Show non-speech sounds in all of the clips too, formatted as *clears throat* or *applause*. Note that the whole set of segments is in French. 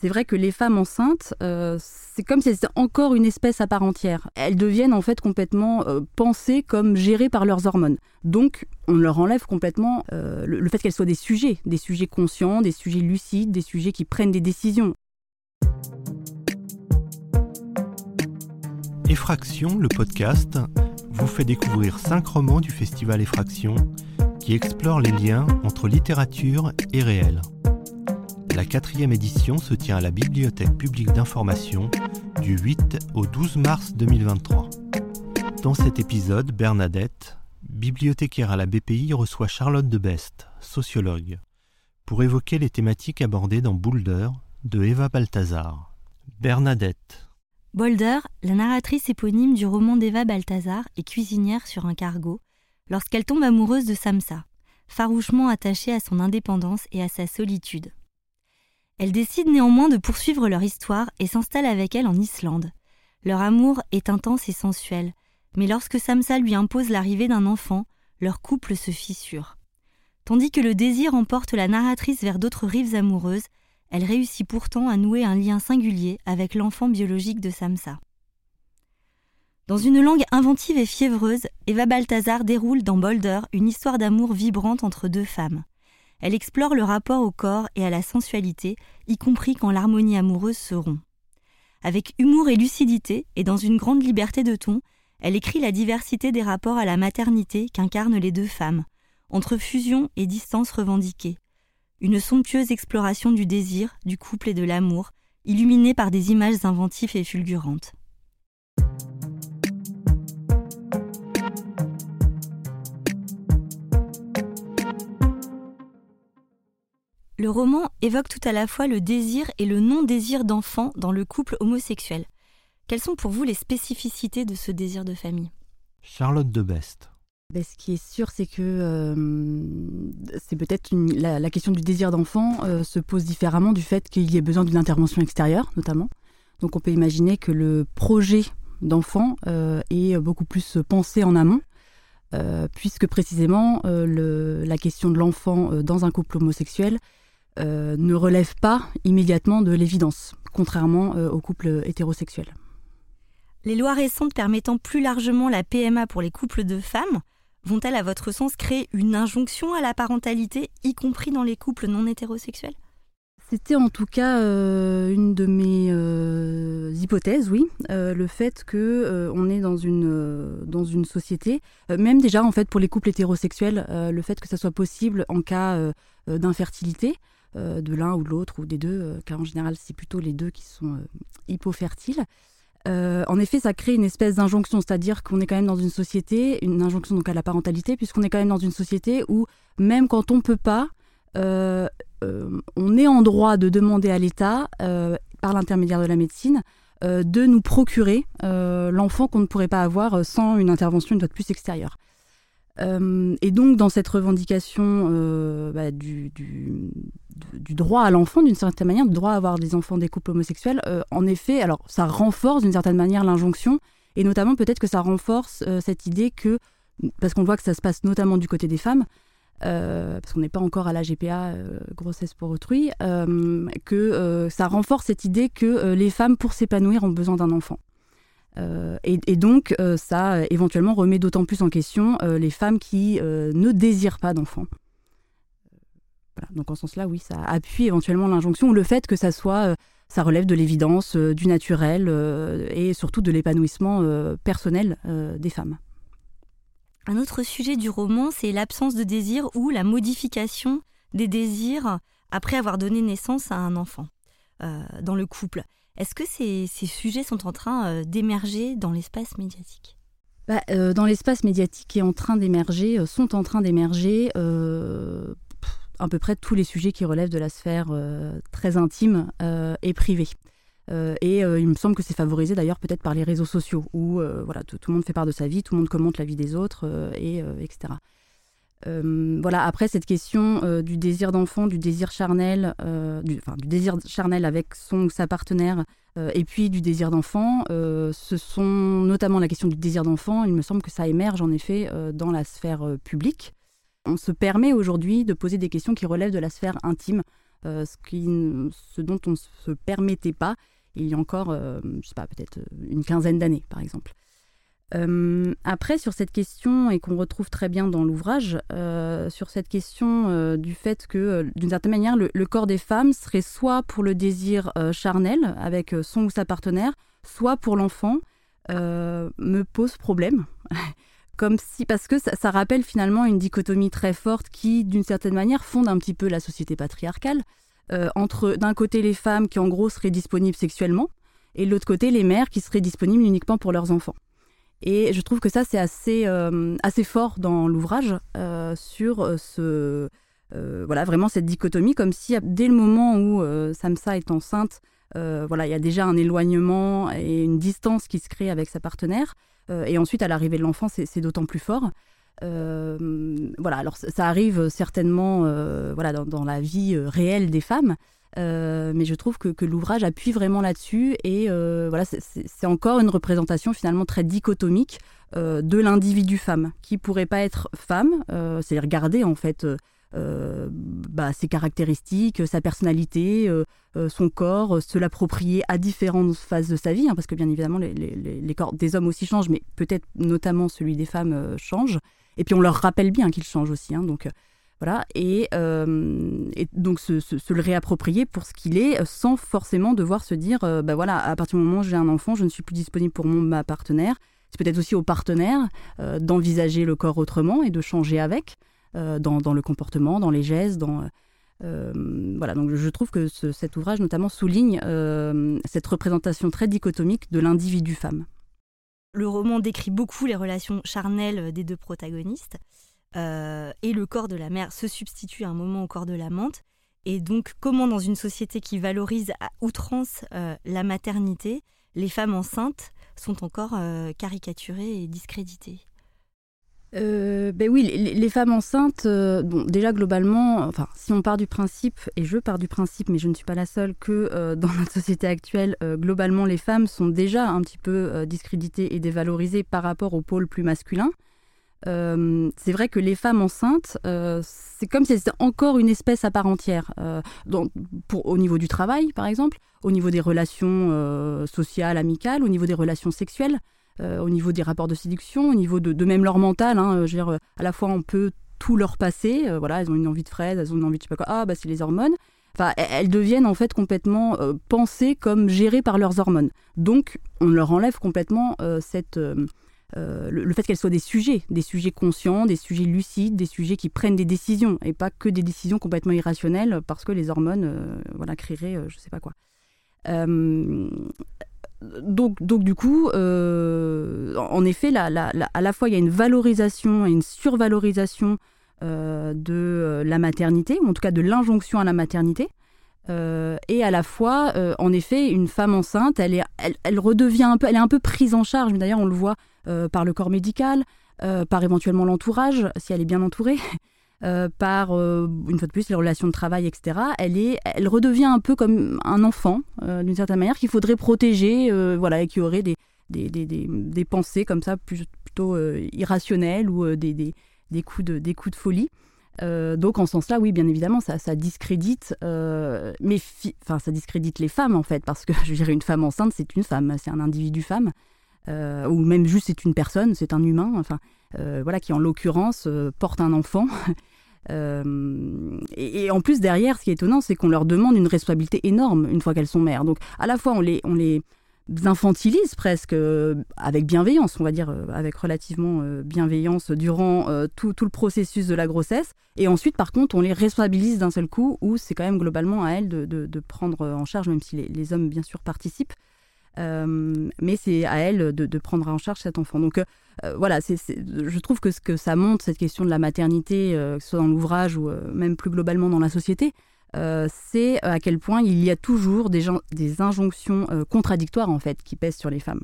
c'est vrai que les femmes enceintes, euh, c'est comme si elles étaient encore une espèce à part entière. Elles deviennent en fait complètement euh, pensées comme gérées par leurs hormones. Donc, on leur enlève complètement euh, le, le fait qu'elles soient des sujets, des sujets conscients, des sujets lucides, des sujets qui prennent des décisions. Effraction, le podcast, vous fait découvrir cinq romans du festival Effraction qui explorent les liens entre littérature et réel. La quatrième édition se tient à la Bibliothèque publique d'information du 8 au 12 mars 2023. Dans cet épisode, Bernadette, bibliothécaire à la BPI, reçoit Charlotte de Best, sociologue, pour évoquer les thématiques abordées dans Boulder de Eva Balthazar. Bernadette. Boulder, la narratrice éponyme du roman d'Eva Balthazar, est cuisinière sur un cargo lorsqu'elle tombe amoureuse de Samsa, farouchement attachée à son indépendance et à sa solitude. Elle décide néanmoins de poursuivre leur histoire et s'installe avec elle en Islande. Leur amour est intense et sensuel, mais lorsque Samsa lui impose l'arrivée d'un enfant, leur couple se fissure. Tandis que le désir emporte la narratrice vers d'autres rives amoureuses, elle réussit pourtant à nouer un lien singulier avec l'enfant biologique de Samsa. Dans une langue inventive et fiévreuse, Eva Balthazar déroule dans Boulder une histoire d'amour vibrante entre deux femmes. Elle explore le rapport au corps et à la sensualité, y compris quand l'harmonie amoureuse se rompt. Avec humour et lucidité, et dans une grande liberté de ton, elle écrit la diversité des rapports à la maternité qu'incarnent les deux femmes, entre fusion et distance revendiquée. Une somptueuse exploration du désir, du couple et de l'amour, illuminée par des images inventives et fulgurantes. Le roman évoque tout à la fois le désir et le non-désir d'enfant dans le couple homosexuel. Quelles sont pour vous les spécificités de ce désir de famille? Charlotte de Best. Ben, ce qui est sûr, c'est que euh, c'est peut-être la, la, question du désir d'enfant euh, se pose différemment du fait qu'il y ait besoin d'une intervention extérieure, notamment. Donc on peut imaginer que le projet d'enfant euh, est beaucoup plus pensé en amont, euh, puisque précisément euh, le, la question de l'enfant euh, dans un couple homosexuel ne relève pas immédiatement de l'évidence, contrairement aux couples hétérosexuels. Les lois récentes permettant plus largement la PMA pour les couples de femmes vont-elles, à votre sens, créer une injonction à la parentalité, y compris dans les couples non hétérosexuels? C'était en tout cas euh, une de mes euh, hypothèses, oui, euh, le fait que on est dans une dans une société, même déjà en fait pour les couples hétérosexuels, le fait que ça soit possible en cas d'infertilité de l'un ou de l'autre ou des deux, car en général c'est plutôt les deux qui sont hypofertiles. Euh, en effet, ça crée une espèce d'injonction, c'est-à-dire qu'on est quand même dans une société, une injonction donc à la parentalité, puisqu'on est quand même dans une société où même quand on peut pas, euh, euh, on est en droit de demander à l'État, euh, par l'intermédiaire de la médecine, euh, de nous procurer euh, l'enfant qu'on ne pourrait pas avoir sans une intervention une fois de plus extérieure. et donc dans cette revendication bah, du, du droit à l'enfant d'une certaine manière, du droit à avoir des enfants des couples homosexuels, euh, en effet, alors ça renforce d'une certaine manière l'injonction, et notamment peut-être que ça renforce euh, cette idée que, parce qu'on voit que ça se passe notamment du côté des femmes, euh, parce qu'on n'est pas encore à la GPA, grossesse pour autrui, que ça renforce cette idée que les femmes, pour s'épanouir, ont besoin d'un enfant. Et, et, donc, ça éventuellement remet d'autant plus en question les femmes qui ne désirent pas d'enfants. Voilà. Donc en ce sens-là, oui, ça appuie éventuellement l'injonction ou le fait que ça soit, euh, ça relève de l'évidence, euh, du naturel euh, et surtout de l'épanouissement personnel des femmes. Un autre sujet du roman, c'est l'absence de désir ou la modification des désirs après avoir donné naissance à un enfant euh, dans le couple. Est-ce que ces, ces, sujets sont en train d'émerger dans l'espace médiatique? Bah, Dans l'espace médiatique qui est en train d'émerger, sont en train d'émerger à peu près tous les sujets qui relèvent de la sphère euh, très intime euh, et privée. Euh, et il me semble que c'est favorisé d'ailleurs peut-être par les réseaux sociaux où voilà, tout, le monde fait part de sa vie, tout le monde commente la vie des autres, et, etc. Voilà, après cette question du désir d'enfant, du désir charnel, du, désir charnel avec son ou sa partenaire, et puis du désir d'enfant, ce sont notamment la question du désir d'enfant. Il me semble que ça émerge en effet dans la sphère publique on se permet aujourd'hui de poser des questions qui relèvent de la sphère intime, ce, qui, ce dont on ne se permettait pas il y a encore, je sais pas, peut-être une quinzaine d'années, par exemple. Euh, après, sur cette question, et qu'on retrouve très bien dans l'ouvrage, euh, sur cette question euh, du fait que, d'une certaine manière, le, corps des femmes serait soit pour le désir charnel avec son ou sa partenaire, soit pour l'enfant, me pose problème. *laughs* Comme si, parce que ça, rappelle finalement une dichotomie très forte qui, d'une certaine manière, fonde un petit peu la société patriarcale, entre d'un côté les femmes qui en gros seraient disponibles sexuellement, et de l'autre côté les mères qui seraient disponibles uniquement pour leurs enfants. Et je trouve que ça, c'est assez, euh, assez fort dans l'ouvrage euh, sur euh, ce, voilà, vraiment cette dichotomie, comme si dès le moment où Samsa est enceinte, voilà, il y a déjà un éloignement et une distance qui se crée avec sa partenaire. et ensuite, à l'arrivée de l'enfant, c'est d'autant plus fort. voilà, alors ça arrive certainement voilà, dans, la vie réelle des femmes, euh, mais je trouve que, l'ouvrage appuie vraiment là-dessus et euh, voilà, c'est encore une représentation finalement très dichotomique euh, de l'individu femme, qui pourrait pas être femme, c'est regarder en fait bah, ses caractéristiques, sa personnalité, son corps, se l'approprier à différentes phases de sa vie, hein, parce que bien évidemment les, corps des hommes aussi changent, mais peut-être notamment celui des femmes change. Et puis on leur rappelle bien qu'ils changent aussi, hein, donc voilà, et, euh, donc se, le réapproprier pour ce qu'il est, sans forcément devoir se dire, euh, bah voilà, à partir du moment où j'ai un enfant, je ne suis plus disponible pour mon ma partenaire. C'est peut-être aussi au partenaire euh, d'envisager le corps autrement et de changer avec, dans, le comportement, dans les gestes, dans voilà. Donc je trouve que cet ouvrage notamment souligne cette représentation très dichotomique de l'individu femme. Le roman décrit beaucoup les relations charnelles des deux protagonistes. Euh, et le corps de la mère se substitue à un moment au corps de l'amante. Et donc, comment dans une société qui valorise à outrance euh, la maternité, les femmes enceintes sont encore euh, caricaturées et discréditées? Ben oui, les, femmes enceintes, bon, déjà globalement, enfin, si on part du principe, et je pars du principe, mais je ne suis pas la seule, que dans *laughs* notre société actuelle, globalement, les femmes sont déjà un petit peu discréditées et dévalorisées par rapport au pôle plus masculin. Euh, c'est vrai que les femmes enceintes, euh, c'est comme si c'était encore une espèce à part entière. Euh, pour, au niveau du travail, par exemple, au niveau des relations sociales, amicales, au niveau des relations sexuelles, au niveau des rapports de séduction, au niveau de, même leur mental. Hein, je veux dire, à la fois, on peut tout leur passer. voilà, elles ont une envie de fraise, elles ont une envie de je sais pas quoi. Ah, bah, c'est les hormones. Enfin, elles deviennent en fait complètement pensées comme gérées par leurs hormones. Donc, on leur enlève complètement cette euh, le, fait qu'elles soient des sujets, des sujets conscients, des sujets lucides, des sujets qui prennent des décisions et pas que des décisions complètement irrationnelles parce que les hormones euh, voilà, créeraient je euh, je sais pas quoi. Donc, donc du coup, en effet, à la fois il y a une valorisation et une survalorisation de la maternité, ou en tout cas de l'injonction à la maternité. et à la fois, en effet, une femme enceinte, elle, est, elle, redevient un peu, elle est un peu prise en charge. D'ailleurs, on le voit euh, par le corps médical, euh, par éventuellement l'entourage, si elle est bien entourée. Euh, par une fois de plus les relations de travail, etc. Elle est, elle redevient un peu comme un enfant d'une certaine manière qu'il faudrait protéger, voilà, et qui aurait des des, des, des, pensées comme ça plutôt irrationnelles ou des, coups de des coups de folie. donc en ce sens-là, oui, bien évidemment, ça, ça discrédite, mais enfin ça discrédite les femmes en fait, parce que *laughs* je dirais une femme enceinte, c'est une femme, c'est un individu femme. Euh, ou même juste c'est une personne, c'est un humain, enfin, euh, voilà, qui en l'occurrence euh, porte un enfant. *laughs* Et, en plus derrière, ce qui est étonnant, c'est qu'on leur demande une responsabilité énorme une fois qu'elles sont mères. Donc à la fois on les, on les infantilise presque avec bienveillance, on va dire avec relativement bienveillance durant tout, tout, le processus de la grossesse. Et ensuite, par contre, on les responsabilise d'un seul coup, où c'est quand même globalement à elles de, de, prendre en charge, même si les hommes bien sûr participent. Euh, mais c'est à elle de, prendre en charge cet enfant. Donc euh, euh, voilà, je trouve que ce que ça montre, cette question de la maternité, que ce soit dans l'ouvrage ou même plus globalement dans la société, c'est à quel point il y a toujours des, des injonctions contradictoires en fait qui pèsent sur les femmes.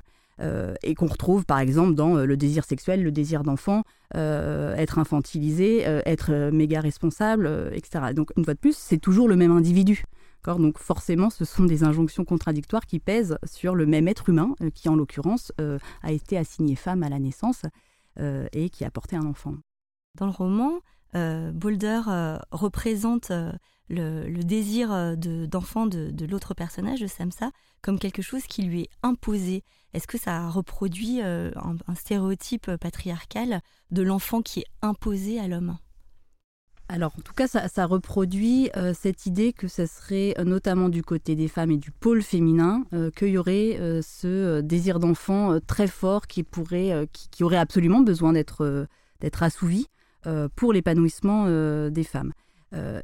et qu'on retrouve par exemple dans le désir sexuel, le désir d'enfant, être infantilisé, être méga responsable, etc. Donc une fois de plus, c'est toujours le même individu. Donc forcément, ce sont des injonctions contradictoires qui pèsent sur le même être humain, euh, qui en l'occurrence euh, a été assigné femme à la naissance euh, et qui a porté un enfant. Dans le roman, Boulder représente le, désir d'enfant de, l'autre personnage, de Samsa, comme quelque chose qui lui est imposé. Est-ce que ça reproduit un, stéréotype patriarcal de l'enfant qui est imposé à l'homme? Alors, en tout cas, ça, reproduit euh, cette idée que ce serait euh, notamment du côté des femmes et du pôle féminin euh, qu'il y aurait ce désir d'enfant très fort qui pourrait, qui, aurait absolument besoin d'être assouvi pour l'épanouissement des femmes.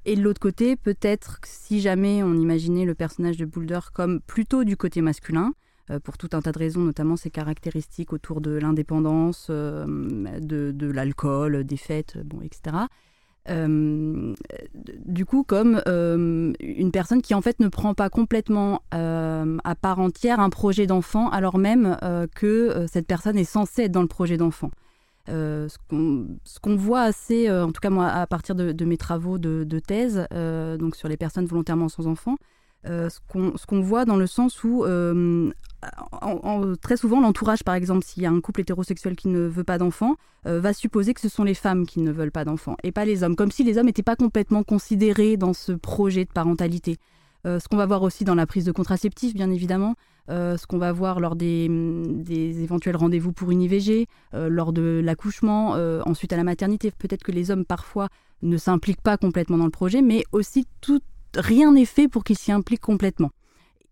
et de l'autre côté, peut-être si jamais on imaginait le personnage de Boulder comme plutôt du côté masculin, pour tout un tas de raisons, notamment ses caractéristiques autour de l'indépendance, de, de l'alcool, des fêtes, bon, etc. Euh, du coup, comme euh, une personne qui en fait ne prend pas complètement euh, à part entière un projet d'enfant, alors même que cette personne est censée être dans le projet d'enfant. ce qu'on voit assez, en tout cas moi, à partir de, mes travaux de, thèse, donc sur les personnes volontairement sans enfants, ce qu'on voit dans le sens où très souvent, l'entourage, par exemple, s'il y a un couple hétérosexuel qui ne veut pas d'enfants, euh, va supposer que ce sont les femmes qui ne veulent pas d'enfants et pas les hommes, comme si les hommes n'étaient pas complètement considérés dans ce projet de parentalité. Euh, ce qu'on va voir aussi dans la prise de contraceptifs, bien évidemment, euh, ce qu'on va voir lors des, des éventuels rendez-vous pour une IVG, lors de l'accouchement, ensuite à la maternité. Peut-être que les hommes, parfois, ne s'impliquent pas complètement dans le projet, mais aussi tout, rien n'est fait pour qu'ils s'y impliquent complètement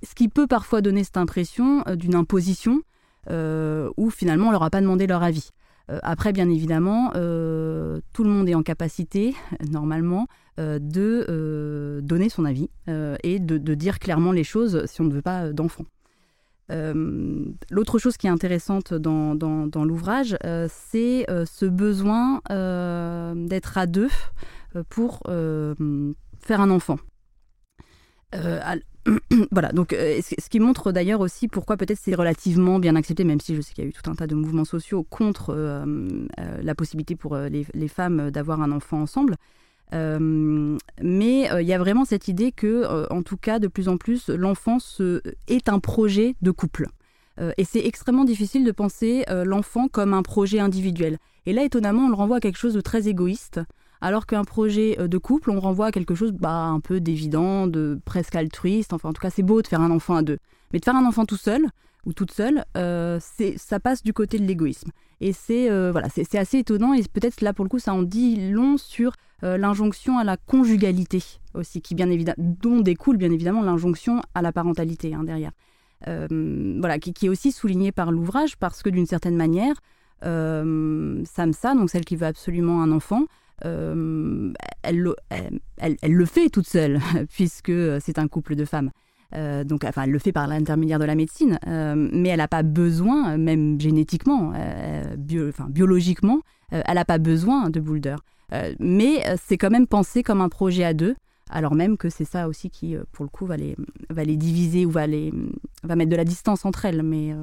ce qui peut parfois donner cette impression euh, d'une imposition euh, où finalement on leur a pas demandé leur avis. Euh, après, bien évidemment, tout le monde est en capacité, *laughs* normalement, de donner son avis et de, dire clairement les choses si on ne veut pas d'enfants. L'autre chose qui est intéressante dans, dans l'ouvrage, c'est ce besoin d'être à deux pour faire un enfant. *clears throat* voilà, donc euh, ce qui montre d'ailleurs aussi pourquoi peut-être c'est relativement bien accepté, même si je sais qu'il y a eu tout un tas de mouvements sociaux contre euh, euh, la possibilité pour les, femmes d'avoir un enfant ensemble. mais il y a vraiment cette idée que, en tout cas, de plus en plus, l'enfance est un projet de couple. et c'est extrêmement difficile de penser l'enfant comme un projet individuel. Et là, étonnamment, on le renvoie à quelque chose de très égoïste alors qu'un projet euh, de couple, on renvoie à quelque chose bah, un peu d'évident, de presque altruiste. Enfin, en tout cas, c'est beau de faire un enfant à deux. Mais de faire un enfant tout seul ou toute seule, euh, ça passe du côté de l'égoïsme. Et c'est euh, voilà, c'est assez étonnant et peut-être là pour le coup, ça en dit long sur l'injonction à la conjugalité aussi, qui bien dont découle bien évidemment l'injonction à la parentalité hein, derrière. voilà, qui, qui, est aussi soulignée par l'ouvrage parce que d'une certaine manière, Samsa, donc celle qui veut absolument un enfant, euh, elle, le fait toute seule, *laughs* puisque c'est un couple de femmes. Euh, donc, enfin, elle le fait par l'intermédiaire de la médecine, euh, mais elle n'a pas besoin, même génétiquement, enfin, biologiquement, elle n'a pas besoin de Boulder. mais c'est quand même pensé comme un projet à deux, alors même que c'est ça aussi qui, pour le coup, va les, va les diviser ou va, les, va mettre de la distance entre elles. Mais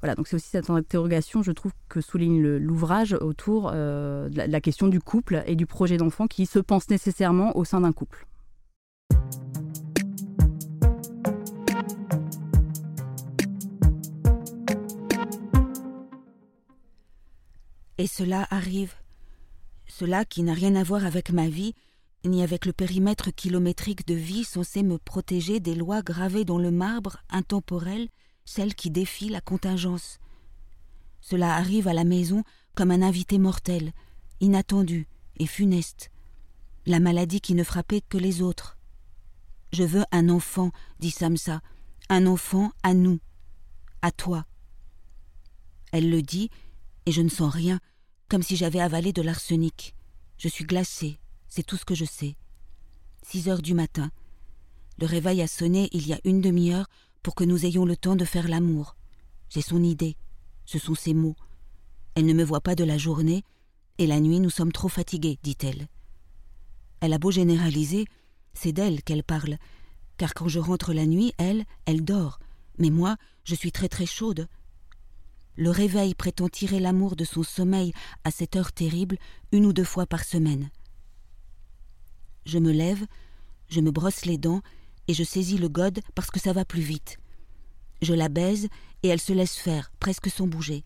voilà, donc c'est aussi cette interrogation, je trouve, que souligne l'ouvrage autour euh, de, la, question du couple et du projet d'enfant qui se pense nécessairement au sein d'un couple. Et cela arrive. Cela qui n'a rien à voir avec ma vie, ni avec le périmètre kilométrique de vie censé me protéger des lois gravées dans le marbre intemporel celle qui défie la contingence. Cela arrive à la maison comme un invité mortel, inattendu et funeste, la maladie qui ne frappait que les autres. Je veux un enfant, dit Samsa, un enfant à nous, à toi. Elle le dit, et je ne sens rien, comme si j'avais avalé de l'arsenic. Je suis glacée, c'est tout ce que je sais. Six heures du matin. Le réveil a sonné il y a une demi-heure pour que nous ayons le temps de faire l'amour. J'ai son idée, ce sont ses mots. Elle ne me voit pas de la journée, et la nuit nous sommes trop fatigués, dit-elle. Elle a beau généraliser, c'est d'elle qu'elle parle, car quand je rentre la nuit, elle, elle dort, mais moi, je suis très très chaude. Le réveil prétend tirer l'amour de son sommeil à cette heure terrible une ou deux fois par semaine. Je me lève, je me brosse les dents et je saisis le gode parce que ça va plus vite. Je la baise et elle se laisse faire, presque sans bouger.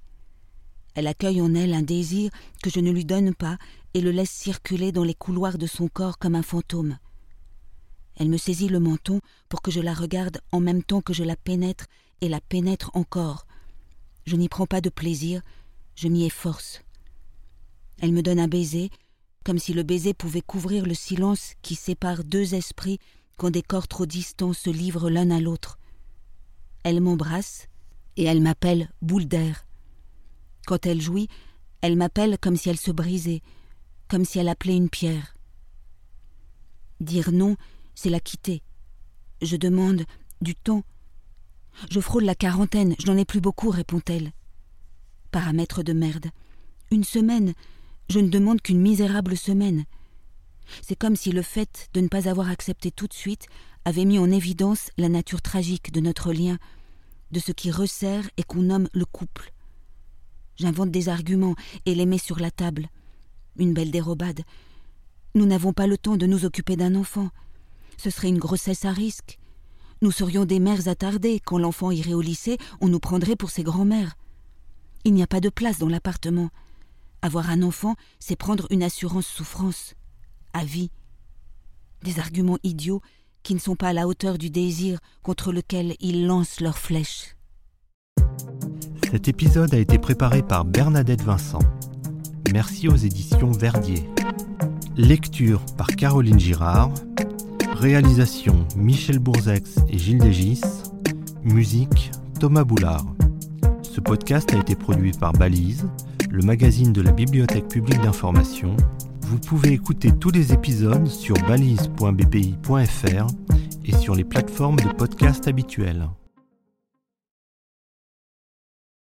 Elle accueille en elle un désir que je ne lui donne pas et le laisse circuler dans les couloirs de son corps comme un fantôme. Elle me saisit le menton pour que je la regarde en même temps que je la pénètre et la pénètre encore. Je n'y prends pas de plaisir, je m'y efforce. Elle me donne un baiser, comme si le baiser pouvait couvrir le silence qui sépare deux esprits quand des corps trop distants se livrent l'un à l'autre. Elle m'embrasse et elle m'appelle boule d'air. Quand elle jouit, elle m'appelle comme si elle se brisait, comme si elle appelait une pierre. Dire non, c'est la quitter. Je demande du temps. Je frôle la quarantaine, je n'en ai plus beaucoup, répond-elle. Paramètre de merde. Une semaine, je ne demande qu'une misérable semaine. C'est comme si le fait de ne pas avoir accepté tout de suite avait mis en évidence la nature tragique de notre lien, de ce qui resserre et qu'on nomme le couple. J'invente des arguments et les mets sur la table. Une belle dérobade. Nous n'avons pas le temps de nous occuper d'un enfant. Ce serait une grossesse à risque. Nous serions des mères attardées. Quand l'enfant irait au lycée, on nous prendrait pour ses grands-mères. Il n'y a pas de place dans l'appartement. Avoir un enfant, c'est prendre une assurance souffrance. À vie. Des arguments idiots qui ne sont pas à la hauteur du désir contre lequel ils lancent leurs flèches. Cet épisode a été préparé par Bernadette Vincent. Merci aux éditions Verdier. Lecture par Caroline Girard. Réalisation Michel Bourzex et Gilles Dégis. Musique Thomas Boulard. Ce podcast a été produit par Balise, le magazine de la Bibliothèque publique d'information. Vous pouvez écouter tous les épisodes sur balise.bpi.fr et sur les plateformes de podcast habituelles.